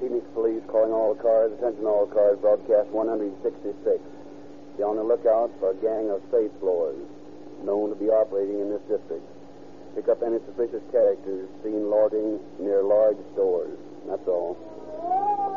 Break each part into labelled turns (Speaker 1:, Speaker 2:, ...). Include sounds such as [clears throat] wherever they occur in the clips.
Speaker 1: Phoenix Police calling all cars. Attention all cars. Broadcast 166. Be on the lookout for a gang of safe blowers known to be operating in this district. Pick up any suspicious characters seen loitering near large stores. That's all.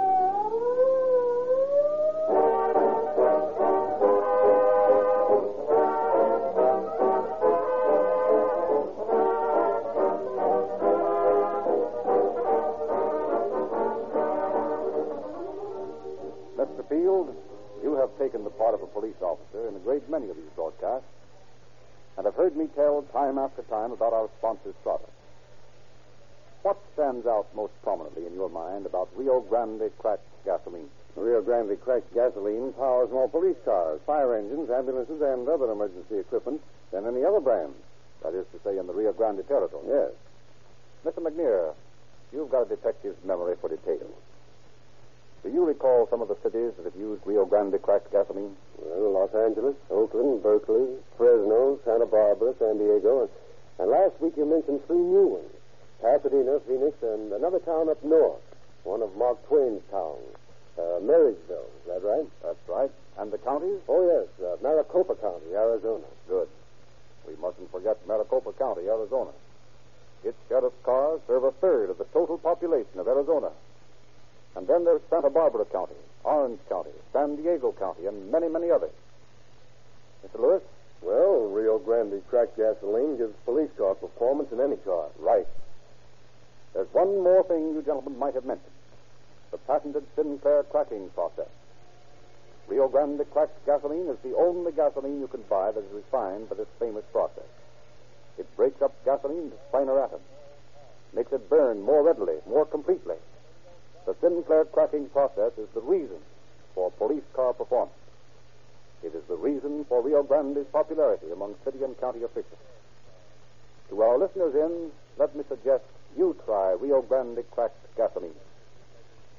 Speaker 2: Taken the part of a police officer in a great many of these broadcasts, and have heard me tell time after time about our sponsor's product. What stands out most prominently in your mind about Rio Grande cracked gasoline?
Speaker 3: Rio Grande cracked gasoline powers more police cars, fire engines, ambulances, and other emergency equipment than any other brand.
Speaker 2: That is to say, in the Rio Grande territory.
Speaker 3: Yes.
Speaker 2: Mr. McNear, you've got a detective's memory for details. Do you recall some of the cities that have used Rio Grande cracked gasoline?
Speaker 3: Well, Los Angeles, Oakland, Berkeley, Fresno, Santa Barbara, San Diego, and, and last week you mentioned three new ones Pasadena, Phoenix, and another town up north, one of Mark Twain's towns, uh, Marysville. Is that right?
Speaker 2: That's right. And the counties?
Speaker 3: Oh, yes, uh, Maricopa County, Arizona.
Speaker 2: Good. We mustn't forget Maricopa County, Arizona. Its sheriff's cars serve a third of the total population of Arizona. And then there's Santa Barbara County, Orange County, San Diego County, and many, many others. Mr. Lewis?
Speaker 3: Well, Rio Grande cracked gasoline gives police car performance in any car.
Speaker 2: Right. There's one more thing you gentlemen might have mentioned the patented Sinclair cracking process. Rio Grande cracked gasoline is the only gasoline you can buy that is refined by this famous process. It breaks up gasoline into finer atoms, makes it burn more readily, more completely. The Sinclair cracking process is the reason for police car performance. It is the reason for Rio Grande's popularity among city and county officials. To our listeners in, let me suggest you try Rio Grande cracked gasoline.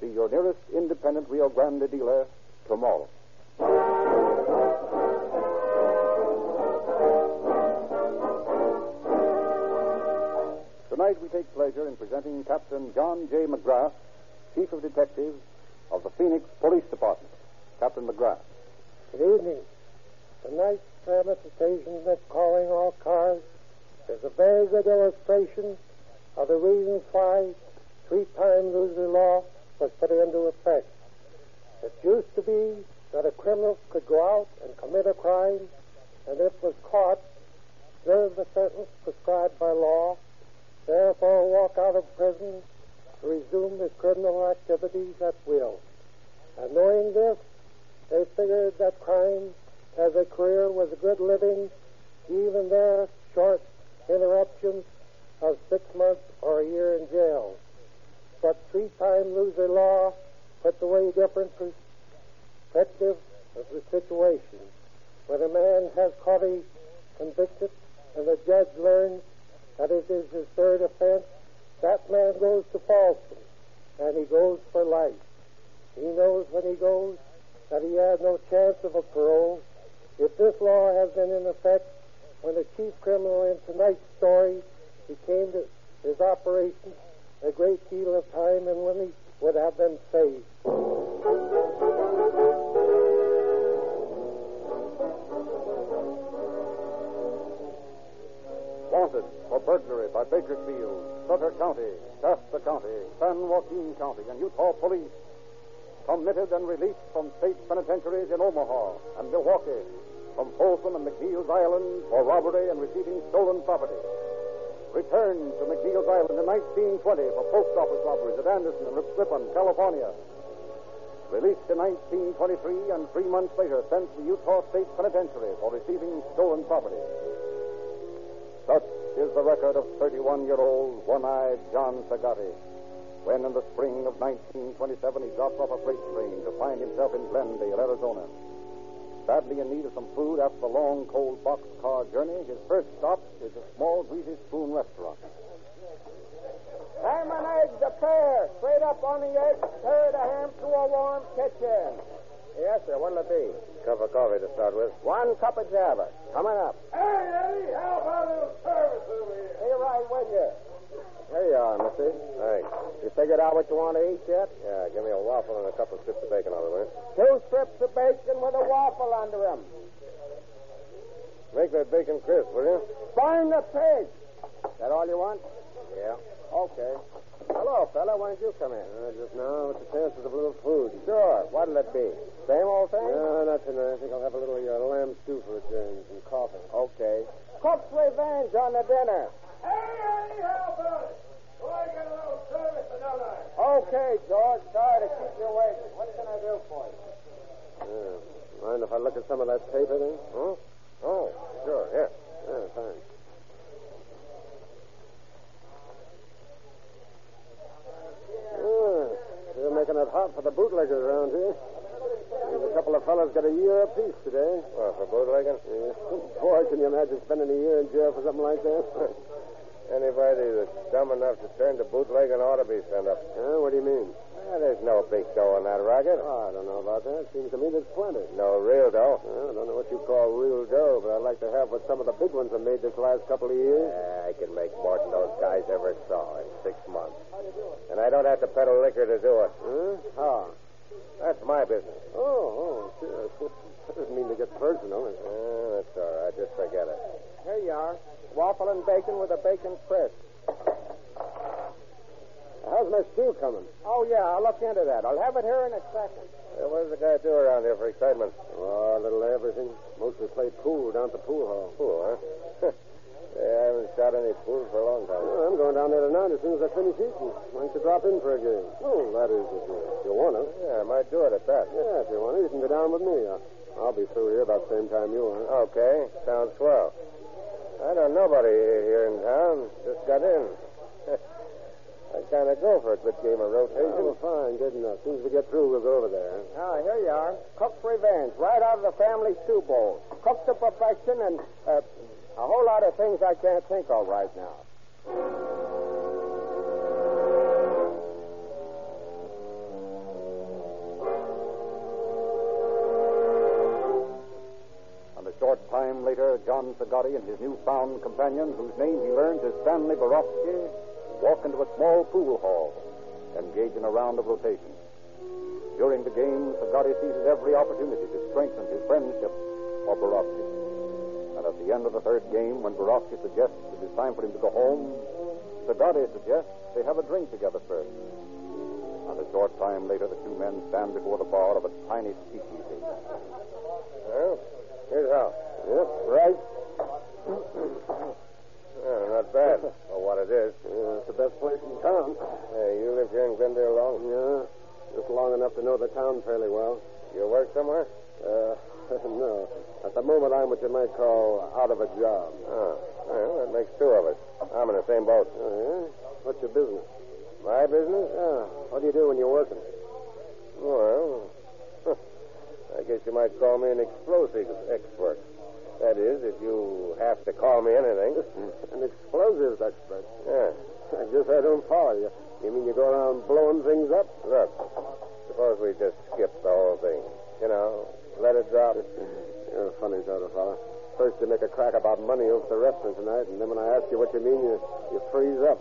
Speaker 2: See your nearest independent Rio Grande dealer tomorrow. Tonight we take pleasure in presenting Captain John J. McGrath, Chief of Detectives of the Phoenix Police Department. Captain McGrath.
Speaker 4: Good evening. Tonight's dramatization of calling all cars is a very good illustration of the reasons why three-time loser law was put into effect. It used to be that a criminal could go out and commit a crime, and if was caught, serve the sentence prescribed by law, therefore walk out of prison resume his criminal activities at will. And knowing this, they figured that crime as a career was a good living, even their short interruptions of six months or a year in jail. But three-time loser law puts away different perspective of the situation. When a man has caught a convicted and the judge learns that it is his third offense, that man goes to Folsom, and he goes for life. He knows when he goes that he has no chance of a parole. If this law has been in effect when the chief criminal in tonight's story became to his operation, a great deal of time and money would have been saved.
Speaker 2: Wanted for burglary by Bakersfield, Sutter County, Shasta County, San Joaquin County, and Utah Police. Committed and released from state penitentiaries in Omaha and Milwaukee, from Folsom and McNeil's Island for robbery and receiving stolen property. Returned to McNeil's Island in 1920 for post office robberies at Anderson and Ripon, California. Released in 1923 and three months later sent to Utah State Penitentiary for receiving stolen property. Such is the record of 31 year old one eyed John Sagatti. when in the spring of 1927 he drops off a freight train to find himself in Glendale, Arizona. Badly in need of some food after the long, cold boxcar journey, his first stop is a small, greasy spoon restaurant.
Speaker 5: Ham and eggs, a pair. Straight up on the edge. Stir the ham to a warm kitchen.
Speaker 1: Yes, sir. What'll it be? Cup of coffee to start with.
Speaker 5: One cup of java. Coming up.
Speaker 6: Hey, Eddie, how about a little service over here?
Speaker 5: Be right with you.
Speaker 1: Here you are, mister. Thanks. You figured out what you want to eat yet? Yeah, give me a waffle and a couple of strips of bacon out of it.
Speaker 5: Two strips of bacon with a waffle under them.
Speaker 1: Make that bacon crisp, will you?
Speaker 5: Burn the pig. That all you want?
Speaker 1: Yeah.
Speaker 5: Okay. Hello, fella. Why don't you come in?
Speaker 1: Uh, just now, with the chances of a little food.
Speaker 5: Sure. What'll it be? Same old thing?
Speaker 1: No, not tonight. I think I'll have a little uh, lamb stew for a change and coffee.
Speaker 5: Okay. Cook's revenge on the dinner.
Speaker 6: Hey, Eddie, how about it? I get a little service or don't
Speaker 5: Okay, George. Sorry to keep you waiting. What can I do for you?
Speaker 1: Yeah. Mind if I look at some of that paper then? Huh? Oh, sure. Here. Yeah, thanks. Yeah, they're making it hot for the bootleggers around here. There's a couple of fellas got a year apiece today. Well, for bootlegging? Yeah. Boy, can you imagine spending a year in jail for something like that? [laughs] Anybody that's dumb enough to turn to bootlegging ought to be sent up. Huh? What do you mean? Well, there's no big dough on that racket. Oh, I don't know about that. Seems to me there's plenty. No real dough. Well, I don't know what you call real dough, but I'd like to have what some of the big ones have made this last couple of years. I can make more than those guys ever saw in six months. And I don't have to peddle liquor to do it. Huh? How? That's my business. Oh, oh, sure. I [laughs] didn't mean to get personal. Uh, that's all right. Just forget it.
Speaker 5: Here you are. Waffle and bacon with a bacon crisp.
Speaker 1: How's my stew coming?
Speaker 5: Oh, yeah. I'll look into that. I'll have it here in a second.
Speaker 1: Hey, what does the guy do around here for excitement? Oh, a little everything. Mostly play pool down at the pool hall. Pool, huh? [laughs] yeah, I haven't shot any pool for a long time. Well, I'm going down there tonight as soon as I finish eating. Why don't you drop in for a game? Oh, that is, if you, if you want to. Yeah, I might do it at that. Yeah, if you want to, you can go down with me. I'll, I'll be through here about the same time you are. Okay, sounds swell. I don't know nobody here in town. Just got in. I kind of go for a good game of rotation. Oh, fine, good enough. As soon as we get through, we'll go over there.
Speaker 5: Ah, here you are. Cook's Revenge, right out of the family stew bowl. Cooked to perfection and uh, a whole lot of things I can't think of right now.
Speaker 2: And a short time later, John Sagatti and his newfound companion, whose name he learns is Stanley Borowski, walk into a small pool hall, engage in a round of rotation. During the game, Sagatti seizes every opportunity to strengthen his friendship for Borowski. And at the end of the third game, when Borowski suggests it is time for him to go home, Sagatti suggests they have a drink together first. And a short time later, the two men stand before the bar of a tiny speakeasy.
Speaker 1: Well, here's how. Yep, right. [clears throat] yeah, not bad for what it is. Yeah, it's the best place in town. Hey, you live here in Glendale long? Yeah, just long enough to know the town fairly well. You work somewhere? Uh, [laughs] no. At the moment, I'm what you might call out of a job. Oh, well, that makes two of us. I'm in the same boat. Oh, yeah? What's your business? My business? Yeah. What do you do when you're working? Well, [laughs] I guess you might call me an explosives expert. That is, if you have to call me anything. [laughs] an explosives expert? Yeah. I guess I don't follow you. You mean you go around blowing things up? Look, suppose we just skip the whole thing. You know, let it drop. [laughs] You're a funny sort of fellow. First you make a crack about money over the restaurant tonight, and then when I ask you what you mean, you, you freeze up.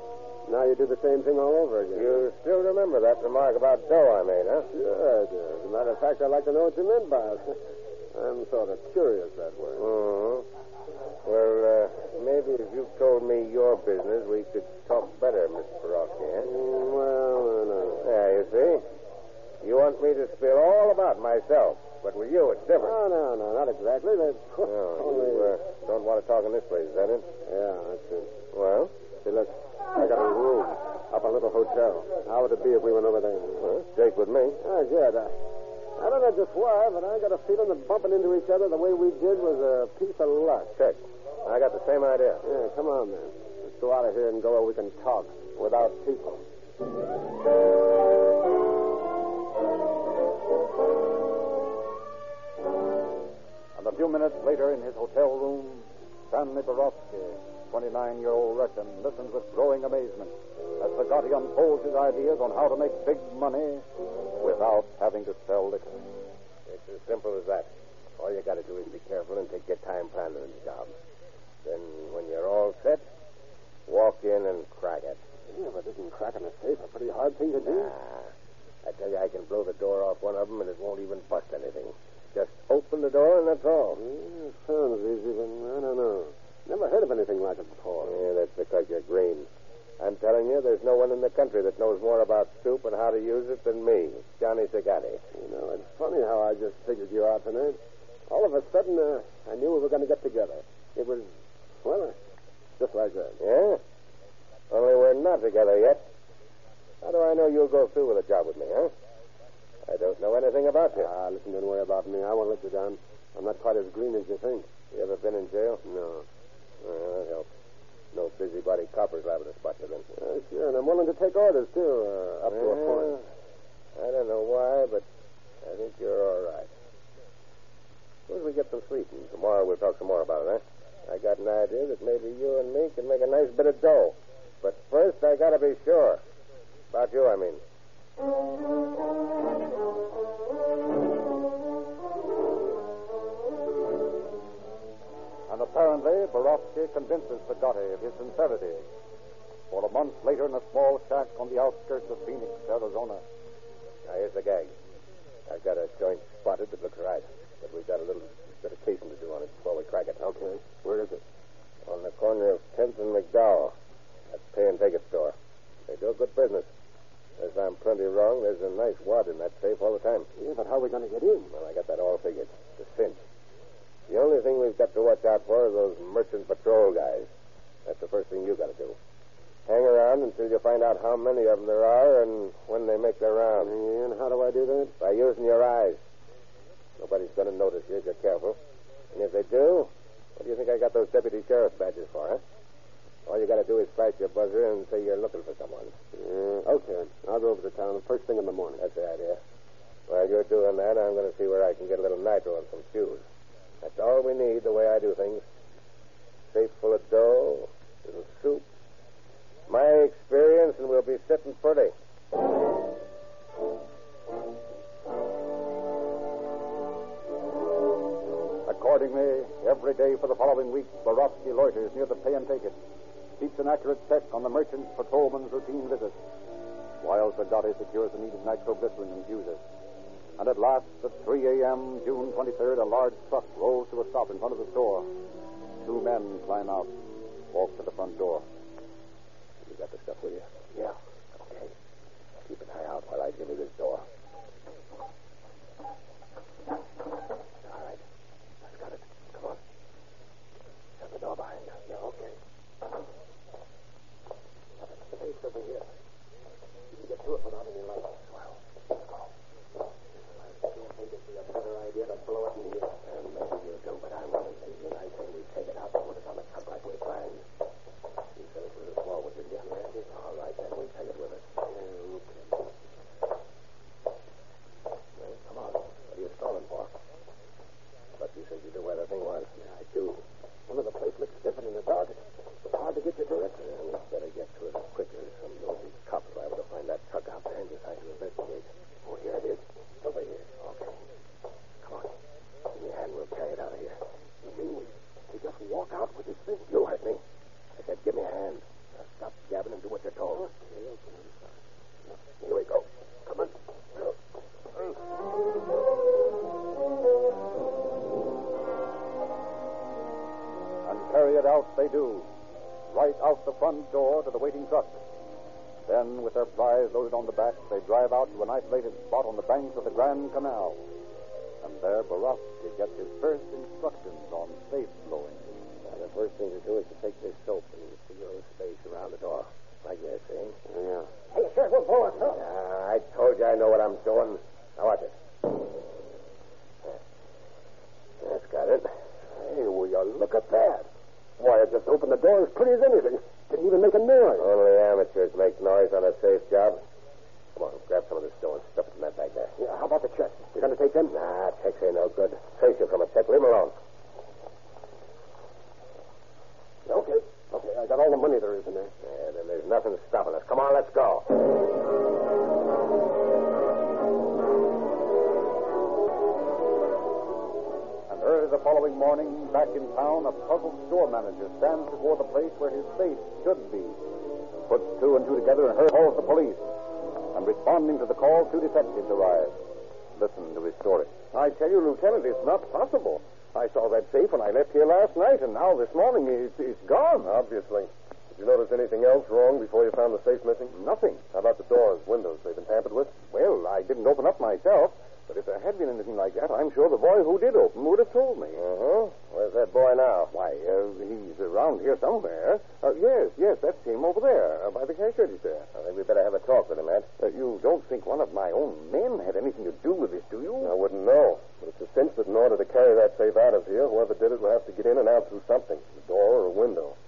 Speaker 1: Now you do the same thing all over again. You still remember that remark about dough I made, huh? Sure I do. As a matter of fact, I'd like to know what you meant by it. [laughs] I'm sort of curious that way. Mm-hmm. Well, uh, maybe if you told me your business, we could talk better, Mr. Borowski, eh? Mm, well, no. Yeah, you see? You want me to spill all about myself, but with you, it's different. No, no, no, not exactly. That's [laughs] no, you uh, don't want to talk in this place, is that it? Yeah, that's it. Well? See, look, I got a room up a little hotel. How would it be if we went over there? Well, Jake with me. Oh, good. I, I don't know just why, but I got a feeling that bumping into each other the way we did was a piece of luck. Check. I got the same idea. Yeah, come on, then. Let's go out of here and go where we can talk without people.
Speaker 2: And a few minutes later, in his hotel room, Stanley Borowski, 29 year old Russian, listens with growing amazement as Zagati unfolds his ideas on how to make big money without having to sell liquor.
Speaker 3: It's as simple as that. All you got to do is be careful and take your time planning the job. Then, when you're all set, walk in and crack it.
Speaker 1: Yeah, but isn't cracking a safe a pretty hard thing to do?
Speaker 3: Nah. I tell you, I can blow the door off one of them and it won't even bust anything. Just open the door and that's all.
Speaker 1: Yeah, sounds easy, but I don't know. Never heard of anything like it before.
Speaker 3: Yeah, that's because you're green. I'm telling you, there's no one in the country that knows more about soup and how to use it than me, Johnny Sagatti.
Speaker 1: You know, it's funny how I just figured you out tonight. All of a sudden, uh, I knew we were going to get together. It was, well, uh, just like that.
Speaker 3: Yeah? Only we're not together yet. How do I know you'll go through with a job with me, huh? I don't know anything about you.
Speaker 1: Ah, listen, don't worry about me. I won't let you down. I'm not quite as green as you think.
Speaker 3: You ever been in jail?
Speaker 1: No.
Speaker 3: Well, that helps. No busybody coppers liable to spot you then.
Speaker 1: Uh, sure, and I'm willing to take orders, too, uh, up to a point.
Speaker 3: I don't know why, but I think you're all right. Suppose we get some sleep, and tomorrow we'll talk some more about it, huh? I got an idea that maybe you and me can make a nice bit of dough. But first, I gotta be sure. About you, I mean.
Speaker 2: Apparently, Borowski convinces Zagati of his sincerity. For a month later, in a small shack on the outskirts of Phoenix, Arizona,
Speaker 3: Now, here's the gag. I've got a joint spotted that looks right, but we've got a little bit of casing to do on it before we crack it.
Speaker 1: Okay. Where is it?
Speaker 3: On the corner of 10th and McDowell. That's pay and take it store. They do a good business. Unless I'm plenty wrong, there's a nice wad in that safe all the time.
Speaker 1: Yeah, but how are we going to get in?
Speaker 3: Well, I got that all figured. It's a cinch. The only thing we've got to watch out for are those merchant patrol guys. That's the first thing you got to do. Hang around until you find out how many of them there are and when they make their rounds.
Speaker 1: And how do I do that?
Speaker 3: By using your eyes. Nobody's going to notice you if you're careful. And if they do, what do you think I got those deputy sheriff badges for, huh? All you got to do is flash your buzzer and say you're looking for someone.
Speaker 1: Yeah, okay. I'll go over to town the first thing in the morning.
Speaker 3: That's the idea. While you're doing that, I'm going to see where I can get a little nitro and some fuse. That's all we need, the way I do things. Safe full of dough, little soup. My experience, and we'll be sitting pretty.
Speaker 2: Accordingly, every day for the following week, Borowski loiters near the pay and take it, keeps an accurate check on the merchant patrolman's routine visits, while Zagati secures the needed nitroglycerin and fuses. And at last, at 3 a.m., June 23rd, a large truck rolls to a stop in front of the store. Two men climb out, walk to the front door.
Speaker 3: You got the stuff with you? Yeah. Okay. Keep an eye out while I give you this door.
Speaker 2: Front door to the waiting truck. Then, with their prize loaded on the back, they drive out to an isolated spot on the banks of the Grand Canal. And there, Borowski gets his first instructions on safe blowing.
Speaker 3: Now, the first thing to do is to take this soap and seal the space around the door. Like they're eh? saying.
Speaker 1: Yeah.
Speaker 4: Hey, sure, we'll blow it, huh?
Speaker 3: I told you I know what I'm doing. Now, watch it. That's got it.
Speaker 1: Hey, will you look at that? Why, it just opened the door as pretty as anything.
Speaker 3: Doesn't even make a noise.
Speaker 1: Only amateurs make noise on a safe job. Come on, grab some of this dough and stuff it in that bag there.
Speaker 3: Yeah, how about the checks? You going to take them?
Speaker 1: Nah, checks ain't no good. Trace you from a check. Leave him alone.
Speaker 3: Okay. Okay, I got all the money there is in there.
Speaker 1: Yeah, then there's nothing stopping us. Come on, let's go.
Speaker 2: And early the following morning, back in town, a puzzled store manager stands before the place where his safe should be. Puts two and two together and calls the police. And responding to the call, two detectives arrive. Listen to his story.
Speaker 3: I tell you, Lieutenant, it's not possible. I saw that safe when I left here last night, and now this morning it's, it's gone.
Speaker 7: Obviously. Did you notice anything else wrong before you found the safe missing?
Speaker 3: Nothing.
Speaker 7: How about the doors, windows? They've been tampered with?
Speaker 3: Well, I didn't open up myself, but if there had been anything like that, I'm sure the boy who did open would have told me.
Speaker 7: Uh-huh. Where's that boy now?
Speaker 3: Why, uh, he's around here somewhere. Uh, yes, yes, that's him over there uh, by the cash register.
Speaker 7: I think we better have a talk with him, Ed.
Speaker 3: Uh, you don't think one of my own men had anything to do with this, do you?
Speaker 7: I wouldn't know. But it's a cinch that in order to carry that safe out of here, whoever did it will have to get in and out through something, a door or a window.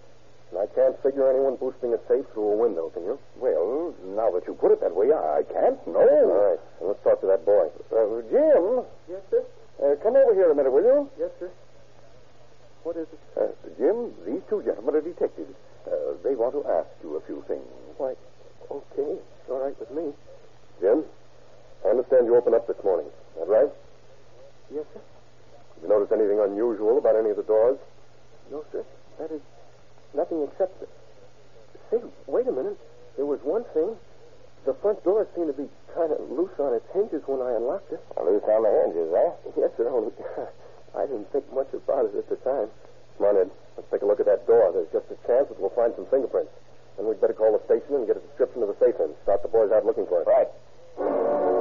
Speaker 7: And I can't figure anyone boosting a safe through a window, can you?
Speaker 3: Well, now that you put it that way, I can't. No.
Speaker 7: All right. Well, let's talk to that boy.
Speaker 3: Uh, Jim.
Speaker 4: Yes, sir.
Speaker 3: Uh, come over here a minute, will you?
Speaker 4: Yes, sir. What is it?
Speaker 2: Uh, Jim, these two gentlemen are detectives. Uh, they want to ask you a few things.
Speaker 7: Why, okay. It's all right with me. Jim, I understand you opened up this morning. Is that right?
Speaker 4: Yes, sir.
Speaker 7: Did you notice anything unusual about any of the doors?
Speaker 4: No, sir. That is nothing except. The... Say, wait a minute. There was one thing. The front door seemed to be kind of loose on its hinges when I unlocked it.
Speaker 1: Loose on the hinges, eh?
Speaker 4: Yes, sir. Only [laughs] I didn't think much about it at the time.
Speaker 7: Come on. Let's take a look at that door. There's just a chance that we'll find some fingerprints. Then we'd better call the station and get a description of the safe and start the boys out looking for it.
Speaker 1: Right.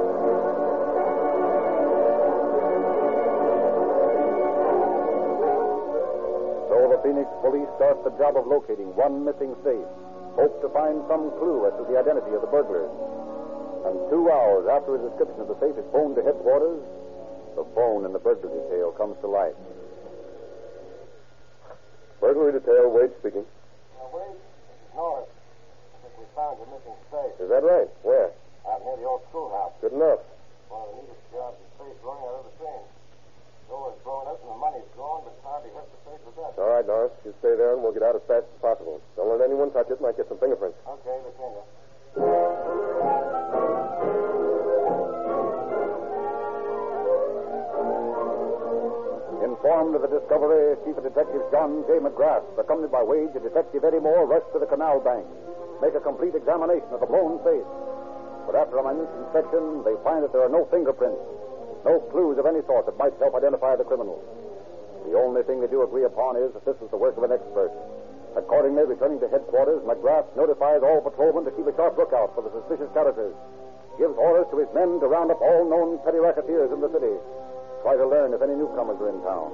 Speaker 2: Police start the job of locating one missing safe. Hope to find some clue as to the identity of the burglars. And two hours after a description of the safe is phoned to headquarters, the phone in the burglary detail comes to life.
Speaker 7: Burglary detail, Wade speaking.
Speaker 8: Now, Wade, this is Norris. I think we found your missing safe
Speaker 7: Is that right? Where?
Speaker 8: out near the old schoolhouse.
Speaker 7: Good enough.
Speaker 8: One of the neatest jobs of safe running I've ever seen. The is blown up and the money's gone, but it's hardly hurt the safe with that.
Speaker 7: All right, Norris. You stay there and we'll get out as fast as possible. Don't let anyone touch it. Might get some fingerprints.
Speaker 8: Okay, Virginia.
Speaker 2: Informed of the discovery, Chief of Detectives John J. McGrath, accompanied by Wade and Detective Eddie Moore, rush to the canal bank, make a complete examination of the blown safe. But after a minute inspection, they find that there are no fingerprints, no clues of any sort that might help identify the criminal. The only thing they do agree upon is that this is the work of an expert. Accordingly, returning to headquarters, McGrath notifies all patrolmen to keep a sharp lookout for the suspicious characters, gives orders to his men to round up all known petty racketeers in the city, try to learn if any newcomers are in town.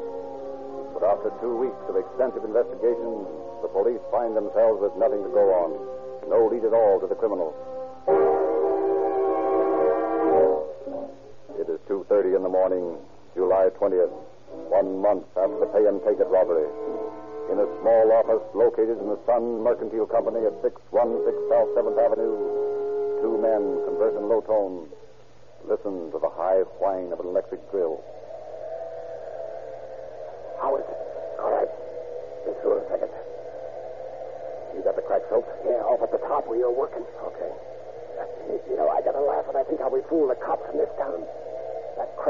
Speaker 2: But after two weeks of extensive investigation, the police find themselves with nothing to go on, no lead at all to the criminal. Morning, July 20th, one month after the pay and take it robbery. In a small office located in the Sun Mercantile Company at 616 South 7th Avenue, two men converse in low tones. Listen to the high whine of an electric drill.
Speaker 3: How is it? All right. Been through a second. You got the crack soaked? Yeah, off at the top where you're working. Okay. You know, I gotta laugh when I think how we fool the cops in this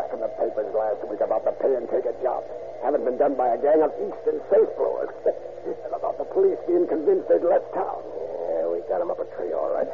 Speaker 3: town. In the papers last week about the pay and take a job haven't been done by a gang of Eastern safe blowers. and [laughs] about the police being convinced they'd left town. Yeah, we got 'em up a tree, all right.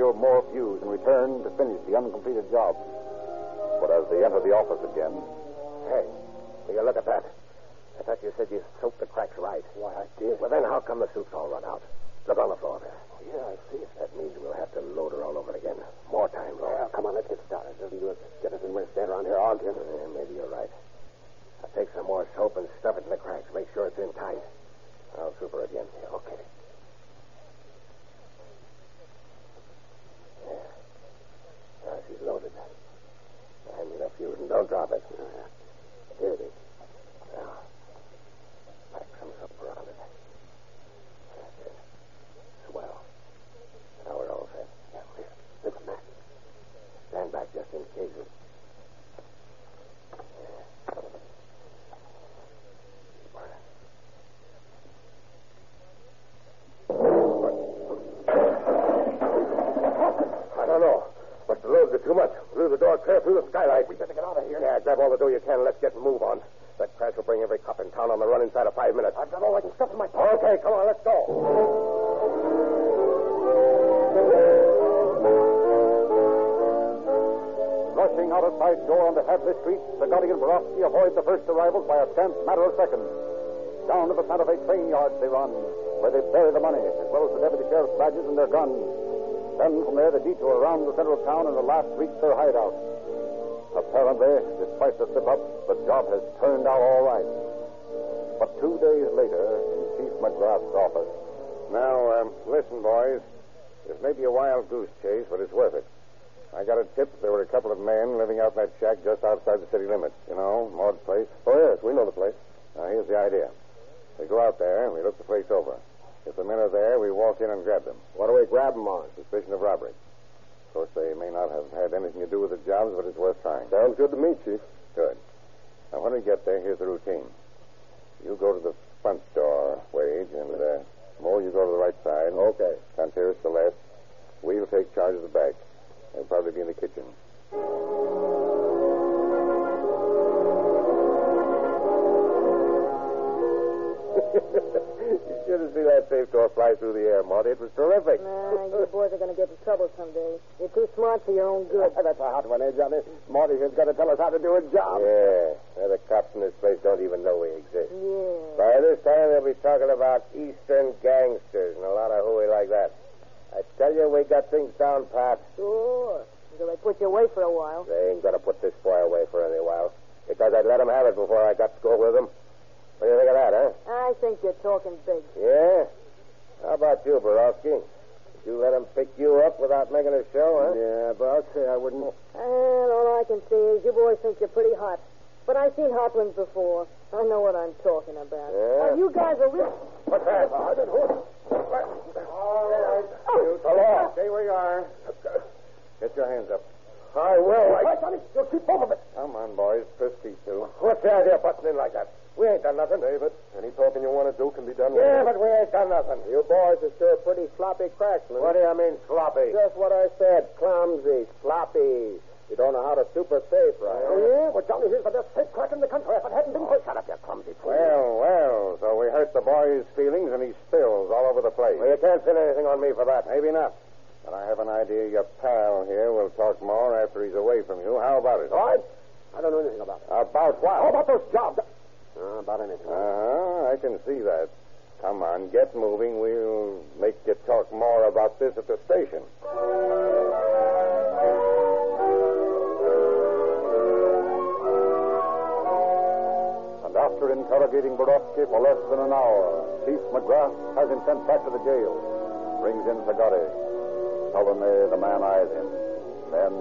Speaker 3: There
Speaker 2: secure more fuse and return to finish the uncompleted job. But as they enter the office again,
Speaker 9: Hey, will you look at that? I thought you said you soaked the cracks right. Why, I did. Well, then how come the soup's all run out? Look on the floor there. Oh, yeah, I see. If that means we'll have to load her all over again. More time, Lord. Well, come on, let's get started. Doesn't do it. Get us in where stand around here arguing. Yeah, maybe you're right. I'll take some more soap and stuff it in the cracks. Make sure it's in tight. I'll soup her again. Yeah, okay. Yeah. Now she's loaded. Hand me the fuse and don't drop it.
Speaker 2: From there the detour around the center of town and at last reach their hideout. Apparently, despite the slip up, the job has turned out all right. But two days later, in Chief McGrath's office,
Speaker 3: Now, um, listen, boys. This may be a wild goose chase, but it's worth it. I got a tip there were a couple of men living out in that shack just outside the city limits. You know, Maud's place. Oh, yes, we know the place. Now, here's the idea. We go out there and we look the place over. If the men are there, we walk in and grab them.
Speaker 9: What do we grab them on?
Speaker 3: Suspicion of robbery. Of course, they may not have had anything to do with the jobs, but it's worth trying.
Speaker 9: Sounds good to me, Chief.
Speaker 3: Good. Now, when we get there, here's the routine. You go to the front door, Wade, and uh, Mo, you go to the right side.
Speaker 9: Okay.
Speaker 3: Conteras the left. We'll take charge of the back. They'll probably be in the kitchen.
Speaker 9: Safe door fly through the air, Marty. It was terrific.
Speaker 10: Nah, you boys are going to get in trouble someday. You're too smart for your own good.
Speaker 9: That's a hot one, eh, Johnny? Marty here's got to tell us how to do a job.
Speaker 5: Yeah. Well, the cops in this place don't even know we exist.
Speaker 10: Yeah.
Speaker 5: By this time, they'll be talking about Eastern gangsters and a lot of hooey like that. I tell you, we got things down pat.
Speaker 10: Sure. Until they put you away for a while.
Speaker 5: They ain't going to put this boy away for any while. Because I'd let him have it before I got to go with him. What do you think of that, huh?
Speaker 10: I think you're talking big.
Speaker 5: Yeah? How about you, Borowski? Did you let him pick you up without making a show, huh?
Speaker 9: Yeah, but I'll say I wouldn't.
Speaker 10: And all I can say is you boys think you're pretty hot. But I've seen hot ones before. I know what I'm talking about.
Speaker 5: Yeah?
Speaker 10: Now, you guys are real.
Speaker 5: What's that?
Speaker 9: I didn't hold
Speaker 5: All right.
Speaker 10: Oh.
Speaker 3: Hello. Stay where you are. Get your hands up.
Speaker 5: I will. I...
Speaker 9: Johnny, you'll keep both of it.
Speaker 3: Come on, boys. First these two.
Speaker 5: What's the idea of busting in like that? We ain't done nothing.
Speaker 3: David, any talking you want to do can be done
Speaker 5: Yeah, but we ain't done nothing.
Speaker 9: You boys are sure pretty sloppy cracksmen.
Speaker 5: What do you mean, sloppy?
Speaker 9: Just what I said. Clumsy, sloppy. You don't know how to super safe, right?
Speaker 5: Oh,
Speaker 9: yeah? Well, Johnny, here's the best safe crack in the country. If it hadn't been for... Oh. Shut up, you clumsy fool.
Speaker 3: Well, well, so we hurt the boy's feelings and he spills all over the place.
Speaker 5: Well, you can't pin anything on me for that.
Speaker 3: Maybe not. But I have an idea your pal here will talk more after he's away from you. How about it?
Speaker 9: All right. I don't know anything about it.
Speaker 3: About what?
Speaker 9: How about those jobs? Uh, about anything.
Speaker 3: Uh-huh, I can see that. Come on, get moving. We'll make you talk more about this at the station.
Speaker 2: and after interrogating Borowski for less than an hour, Chief McGrath has him sent back to the jail. Brings in Zagatti. Sullenly, the man eyes him. Then,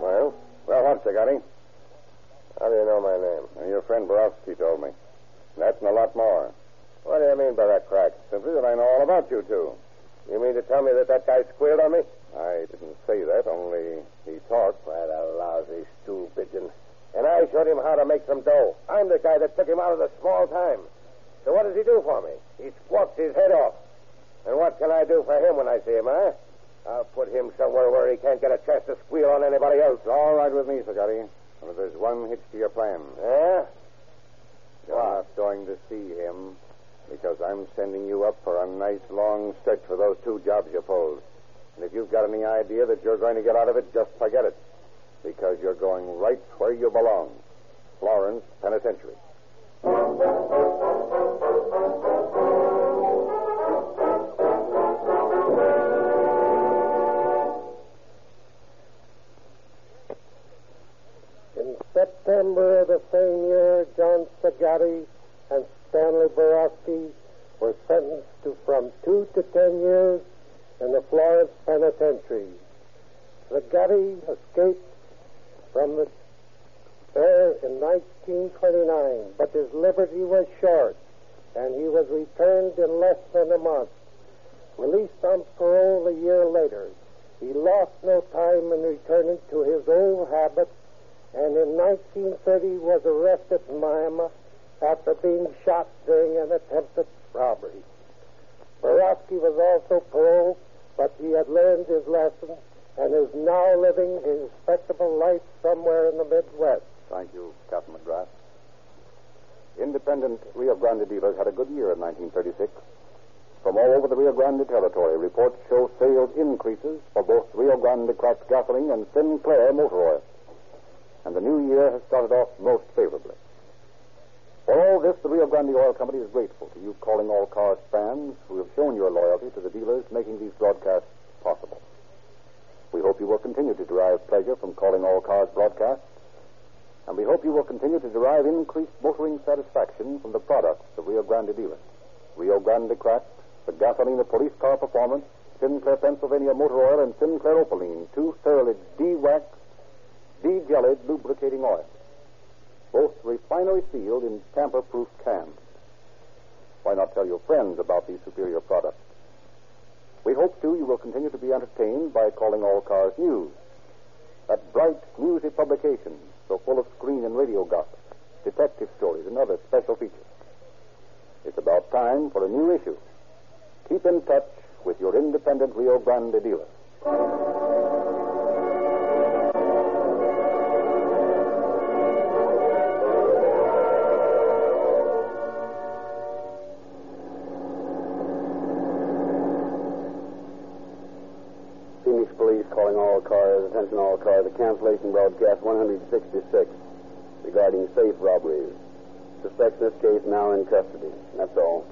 Speaker 3: Well, well, what, Zagatti?
Speaker 5: How do you know my name?
Speaker 3: Your friend Borowski told me. That and a lot more.
Speaker 5: What do you mean by that crack?
Speaker 3: Simply that I know all about you two.
Speaker 5: You mean to tell me that that guy squealed on me?
Speaker 3: I didn't say that, only he talked.
Speaker 5: Why, the lousy stool pigeon. And I showed him how to make some dough. I'm the guy that took him out of the small time. So what does he do for me? He squawks his head off. And what can I do for him when I see him, huh? I'll put him somewhere where he can't get a chance to squeal on anybody else.
Speaker 3: All right with me, Zagatti. But there's one hitch to your plan.
Speaker 5: Yeah? You're what?
Speaker 7: not going to see him because I'm sending you up for a nice long stretch for those two jobs you pulled. And if you've got any idea that you're going to get out of it, just forget it. Because you're going right where you belong Florence Penitentiary.
Speaker 4: September of the same year, John Sagatti and Stanley Borowski were sentenced to from two to ten years in the Florence Penitentiary. Sagatti escaped from the there in 1929, but his liberty was short, and he was returned in less than a month. Released on parole a year later, he lost no time in returning to his old habits and in 1930 was arrested in Miami after being shot during an attempted robbery. Borowski was also paroled, but he had learned his lesson and is now living a respectable life somewhere in the Midwest.
Speaker 2: Thank you, Captain McGrath. Independent Rio Grande dealers had a good year in 1936. From all over the Rio Grande territory, reports show sales increases for both Rio Grande cracked gasoline and Sinclair motor oil. And the new year has started off most favorably. For all this, the Rio Grande Oil Company is grateful to you calling all cars fans who have shown your loyalty to the dealers making these broadcasts possible. We hope you will continue to derive pleasure from calling all cars broadcasts, and we hope you will continue to derive increased motoring satisfaction from the products of Rio Grande dealers. Rio Grande Cracked, the gasoline of police car performance, Sinclair Pennsylvania motor oil, and Sinclair Opaline, two thoroughly de-waxed, de-jellied lubricating oil, Both refinery sealed in tamper-proof cans. Why not tell your friends about these superior products? We hope, too, you will continue to be entertained by calling all cars news. That bright, newsy publication, so full of screen and radio gossip, detective stories, and other special features. It's about time for a new issue. Keep in touch with your independent Rio Grande dealer.
Speaker 1: All cars, a cancellation broadcast 166 regarding safe robberies. Suspects this case now in custody. That's all.